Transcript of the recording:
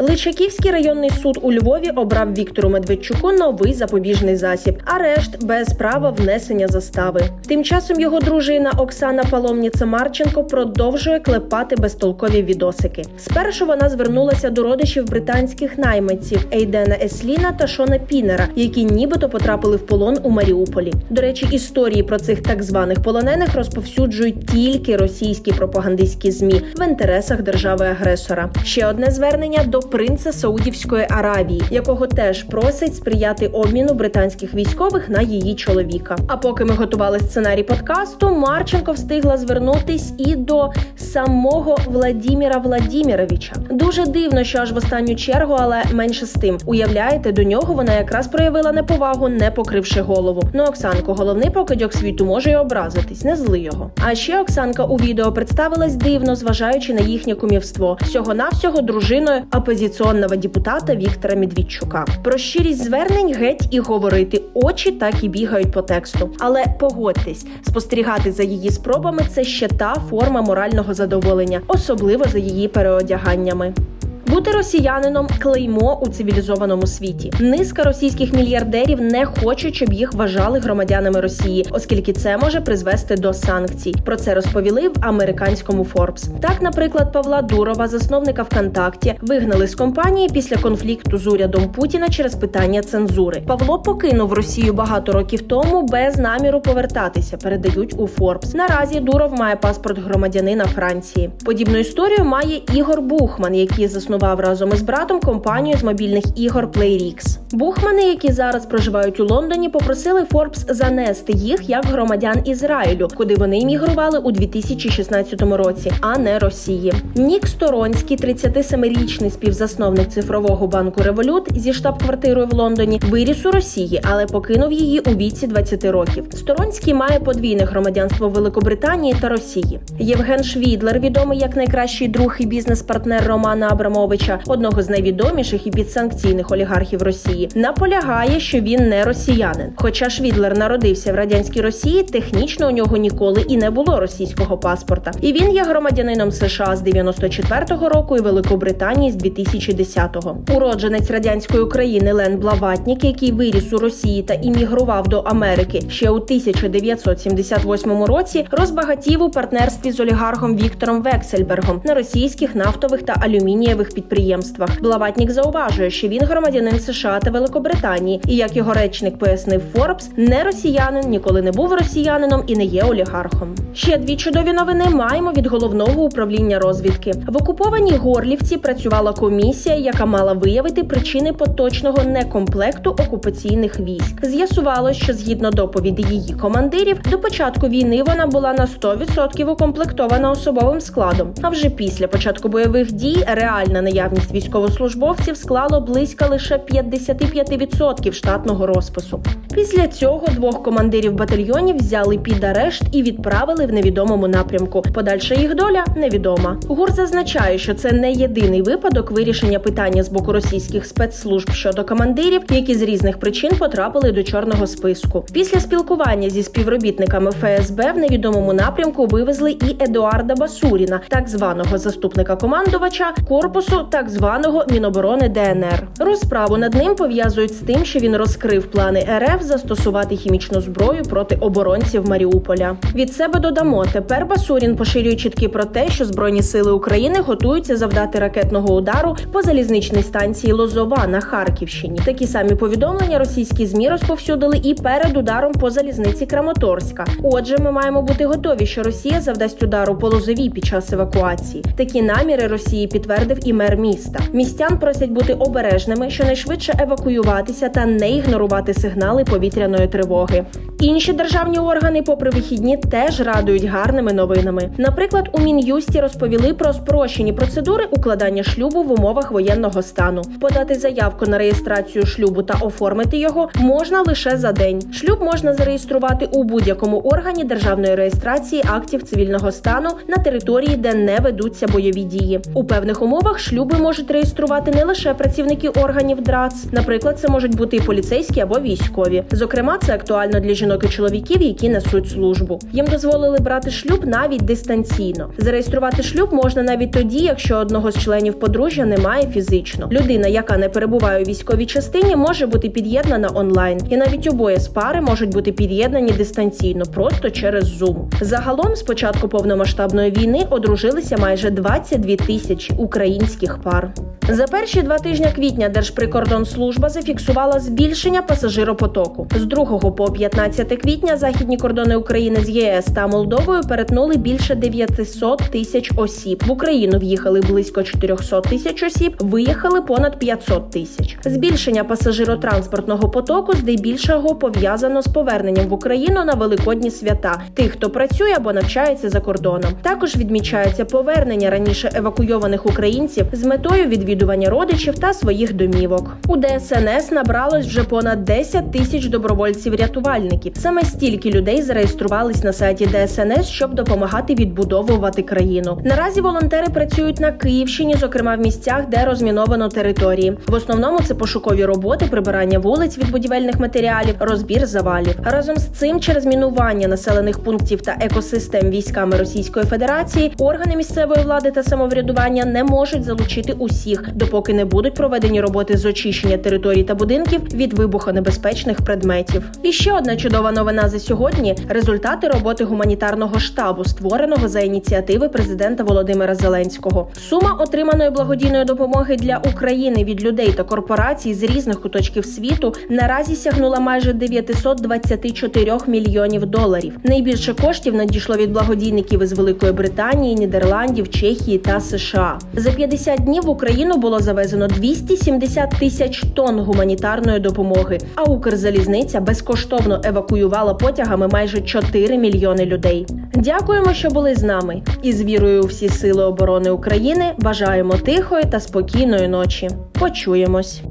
Личаківський районний суд у Львові обрав Віктору Медведчуку новий запобіжний засіб, арешт без права внесення застави. Тим часом його дружина Оксана Паломніца Марченко продовжує клепати безтолкові відосики. Спершу вона звернулася до родичів британських найманців Ейдена Есліна та Шона Пінера, які нібито потрапили в полон у Маріуполі. До речі, історії про цих так званих полонених розповсюджують тільки російські пропагандистські змі в інтересах держави-агресора. Ще одне звернення до принца Саудівської Аравії, якого теж просить сприяти обміну британських військових на її чоловіка. А поки ми готували сценарій подкасту, Марченко встигла звернутись і до самого Владіміра Владіміровича. Дуже дивно, що аж в останню чергу, але менше з тим. Уявляєте, до нього вона якраз проявила неповагу, не покривши голову. Ну, Оксанко, головний покидьок світу може й образитись, не зли його. А ще Оксанка у відео представилась дивно, зважаючи на їхнє кумівство всього навсього дружиною опозиційного депутата Віктора Медведчука. Про щирість звернень геть і говорити очі так і бігають по тексту. Але погодьтесь, спостерігати за її спробами це ще та форма морального задоволення, особливо за її переодяганнями. Бути росіянином клеймо у цивілізованому світі. Низка російських мільярдерів не хочуть, щоб їх вважали громадянами Росії, оскільки це може призвести до санкцій. Про це розповіли в американському Forbes. Так, наприклад, Павла Дурова, засновника ВКонтакті, вигнали з компанії після конфлікту з урядом Путіна через питання цензури. Павло покинув Росію багато років тому без наміру повертатися. Передають у Forbes. Наразі Дуров має паспорт громадянина Франції. Подібну історію має Ігор Бухман, який заснував заснував разом із братом компанію з мобільних ігор PlayRix. Бухмани, які зараз проживають у Лондоні, попросили Forbes занести їх як громадян Ізраїлю, куди вони іммігрували у 2016 році, а не Росії. Нік Сторонський, 37-річний співзасновник цифрового банку Revolut зі штаб-квартирою в Лондоні, виріс у Росії, але покинув її у віці 20 років. Сторонський має подвійне громадянство Великобританії та Росії. Євген Швідлер, відомий як найкращий друг і бізнес-партнер Романа Абрамовича, одного з найвідоміших і підсанкційних олігархів Росії, наполягає, що він не росіянин. Хоча Швідлер народився в радянській Росії, технічно у нього ніколи і не було російського паспорта. І він є громадянином США з 94-го року і Великобританії з 2010-го. Уродженець радянської України Лен Блаватнік, який виріс у Росії та іммігрував до Америки ще у 1978 році, розбагатів у партнерстві з олігархом Віктором Вексельбергом на російських нафтових та алюмінієвих підприємствах підприємствах. Блаватнік зауважує, що він громадянин США та Великобританії, і як його речник пояснив Форбс, не росіянин, ніколи не був росіянином і не є олігархом. Ще дві чудові новини маємо від головного управління розвідки. В окупованій Горлівці працювала комісія, яка мала виявити причини поточного некомплекту окупаційних військ. З'ясувалось, що згідно доповіді її командирів, до початку війни вона була на 100% укомплектована особовим складом. А вже після початку бойових дій реальна наявність військовослужбовців склало близько лише 55% штатного розпису. Після цього двох командирів батальйонів взяли під арешт і відправили в невідомому напрямку. Подальша їх доля невідома. ГУР зазначає, що це не єдиний випадок вирішення питання з боку російських спецслужб щодо командирів, які з різних причин потрапили до чорного списку. Після спілкування зі співробітниками ФСБ в невідомому напрямку вивезли і Едуарда Басуріна, так званого заступника командувача корпусу так званого Міноборони ДНР. Розправу над ним пов'язують з тим, що він розкрив плани РФ застосувати хімічну зброю проти оборонців Маріуполя. Від себе додамо тепер Басурін поширює чітки про те, що збройні сили України готуються завдати ракетного удару по залізничній станції Лозова на Харківщині. Такі самі повідомлення російські змі розповсюдили і перед ударом по залізниці Краматорська. Отже, ми маємо бути готові, що Росія завдасть удару по Лозовій під час евакуації. Такі наміри Росії підтвердив і мер міста. Містян просять бути обережними, щонайшвидше евакуюватися та не ігнорувати сигнали повітряної тривоги. Інші державні органи, попри вихідні, теж радують гарними новинами. Наприклад, у мін'юсті розповіли про спрощені процедури укладання шлюбу в умовах воєнного стану. Подати заявку на реєстрацію шлюбу та оформити його можна лише за день. Шлюб можна зареєструвати у будь-якому органі державної реєстрації актів цивільного стану на території, де не ведуться бойові дії. У певних умовах шлюби можуть реєструвати не лише працівники органів ДРАЦ, наприклад, це можуть бути і поліцейські або військові. Зокрема, це актуально для жінок і чоловіків, які несуть службу. Їм дозволили брати шлюб навіть дистанційно. Зареєструвати шлюб можна навіть тоді, якщо одного з членів подружжя немає фізично. Людина, яка не перебуває у військовій частині, може бути під'єднана онлайн, і навіть обоє з пари можуть бути під'єднані дистанційно, просто через Zoom. Загалом, з початку повномасштабної війни, одружилися майже 22 тисячі українських пар. За перші два тижні квітня Держприкордонслужба зафіксувала збільшення пасажиропотоку. З 2 по 15 квітня західні кордони України з ЄС та Молдовою перетнули більше 900 тисяч осіб. В Україну в'їхали близько 400 тисяч осіб, виїхали понад 500 тисяч. Збільшення пасажиротранспортного потоку здебільшого пов'язано з поверненням в Україну на великодні свята тих, хто працює або навчається за кордоном. Також відмічається повернення раніше евакуйованих українців з метою відвідування родичів та своїх домівок. У ДСНС набралось вже понад 10 тисяч добровольців-рятувальників. Саме стільки людей зареєструвались на сайті ДСНС, щоб допомагати відбудовувати країну. Наразі волонтери працюють на Київщині, зокрема в місцях, де розміновано території. В основному це пошукові роботи, прибирання вулиць від будівельних матеріалів, розбір завалів. Разом з цим, через мінування населених пунктів та екосистем військами Російської Федерації, органи місцевої влади та самоврядування не можуть залучити усіх, допоки не будуть проведені роботи з очищення територій та будинків від вибухонебезпечних предметів. І ще одна чудова новина за сьогодні: результати роботи гуманітарного штабу, створеного за ініціативи президента Володимира Зеленського. Сума отриманої благодійної допомоги для України від людей та корпорацій з різних куточків світу наразі сягнула майже 924 мільйонів доларів. Найбільше коштів надійшло від благодійників із Великої Британії, Нідерландів, Чехії та США. За 50 днів в Україну було завезено 270 тисяч тонн гуманітарної допомоги. А Укрзалізниця безкоштовно евакуювала потягами майже 4 мільйони людей. Дякуємо, що були з нами, і з вірою у всі сили оборони України бажаємо тихої та спокійної ночі. Почуємось.